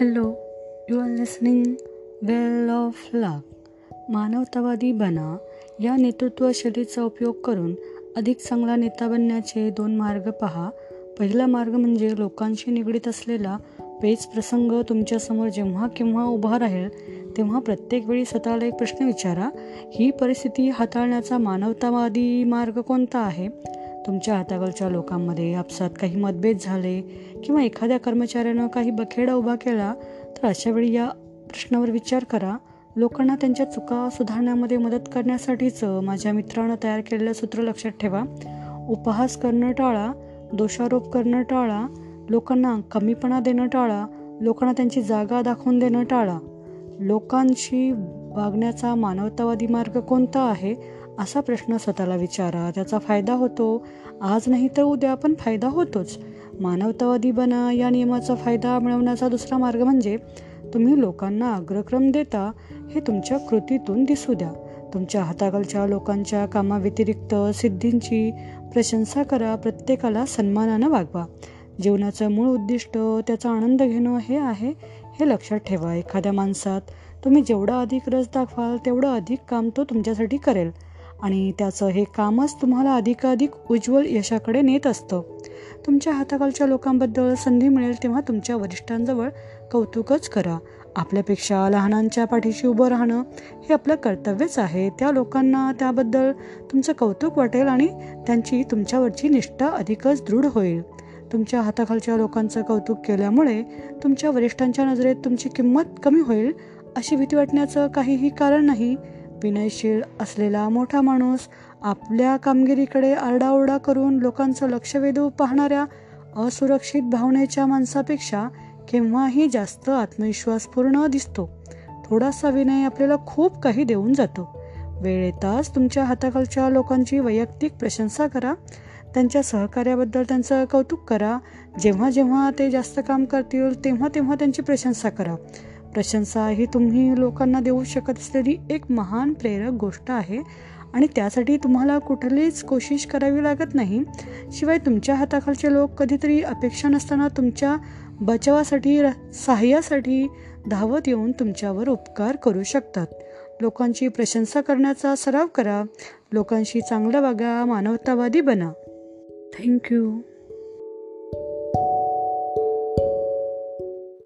Hello you are listening well of luck मानवतावादी बना या नेतृत्व शैलीचा उपयोग करून अधिक चांगला नेता बनण्याचे दोन मार्ग पहा. पहिला मार्ग म्हणजे लोकांशी निगडीत असलेला पेच प्रसंग तुमच्यासमोर जेव्हा केव्हा उभा राहील तेव्हा प्रत्येक वेळी स्वतःला एक प्रश्न विचारा. ही परिस्थिती हाताळण्याचा मानवतावादी मार्ग कोणता आहे? तुमच्या हाताखालच्या लोकांमध्ये आपसात काही मतभेद झाले किंवा एखाद्या कर्मचाऱ्यानं काही बखेडा उभा केला तर अशा वेळी या प्रश्नावर विचार करा. लोकांना त्यांच्या चुका सुधारण्यामध्ये मदत करण्यासाठीचं माझ्या मित्रानं तयार केलेलं सूत्र लक्षात ठेवा. उपहास करणं टाळा दोषारोप करणं टाळा लोकांना कमीपणा देणं टाळा लोकांना त्यांची जागा दाखवून देणं टाळा. लोकांशी वागण्याचा मानवतावादी मार्ग कोणता आहे? असा प्रश्न स्वतःला विचारा त्याचा फायदा होतो. आज नाही तर उद्या पण फायदा होतोच. मानवतावादी बना या नियमाचा फायदा मिळवण्याचा दुसरा मार्ग म्हणजे तुम्ही लोकांना अग्रक्रम देता हे तुमच्या कृतीतून दिसू द्या. तुमच्या हाताखालच्या लोकांच्या कामाव्यतिरिक्त सिद्धींची प्रशंसा करा प्रत्येकाला सन्मानानं वागवा. जीवनाचं मूळ उद्दिष्ट त्याचा आनंद घेणं हे आहे हे लक्षात ठेवा. एखाद्या माणसात तुम्ही जेवढा अधिक रस दाखवाल तेवढं अधिक काम तो तुमच्यासाठी करेल. आणि त्याचं हे कामच तुम्हाला अधिकाधिक उज्ज्वल यशाकडे नेत असतं. तुमच्या हाताखालच्या लोकांबद्दल संधी मिळेल तेव्हा तुमच्या वरिष्ठांजवळ कौतुकच करा. आपल्यापेक्षा लहानांच्या पाठीशी उभं राहणं हे आपलं कर्तव्यच आहे. त्या लोकांना त्याबद्दल तुमचं कौतुक वाटेल आणि त्यांची तुमच्यावरची निष्ठा अधिकच दृढ होईल. तुमच्या हाताखालच्या लोकांचं कौतुक केल्यामुळे तुमच्या वरिष्ठांच्या नजरेत तुमची किंमत कमी होईल अशी भीती वाटण्याचं काहीही कारण नाही. विनयशील असलेला मोठा माणूस आपल्या कामगिरीकडे आरडाओरडा करून लोकांचं लक्ष वेधू पाहणाऱ्या असुरक्षित भावनेच्या माणसापेक्षा केव्हाही जास्त आत्मविश्वासपूर्ण दिसतो. थोडासा विनय आपल्याला खूप काही देऊन जातो. वेळ येताच तुमच्या हाताखालच्या लोकांची वैयक्तिक प्रशंसा करा. त्यांच्या सहकार्याबद्दल त्यांचं कौतुक करा. जेव्हा जेव्हा ते जास्त काम करतील तेव्हा तेव्हा त्यांची प्रशंसा करा. प्रशंसा ही तुम्ही लोकांना देऊ शकत असलेली एक महान प्रेरक गोष्ट आहे. आणि त्यासाठी तुम्हाला कुठलीच कोशिश करावी लागत नाही. शिवाय तुमच्या हाताखालचे लोक कधीतरी अपेक्षा नसताना तुमच्या बचावासाठी सहाय्यासाठी धावत येऊन तुमच्यावर उपकार करू शकतात. लोकांची प्रशंसा करण्याचा सराव करा. लोकांशी चांगलं वागा मानवतावादी बना. थँक्यू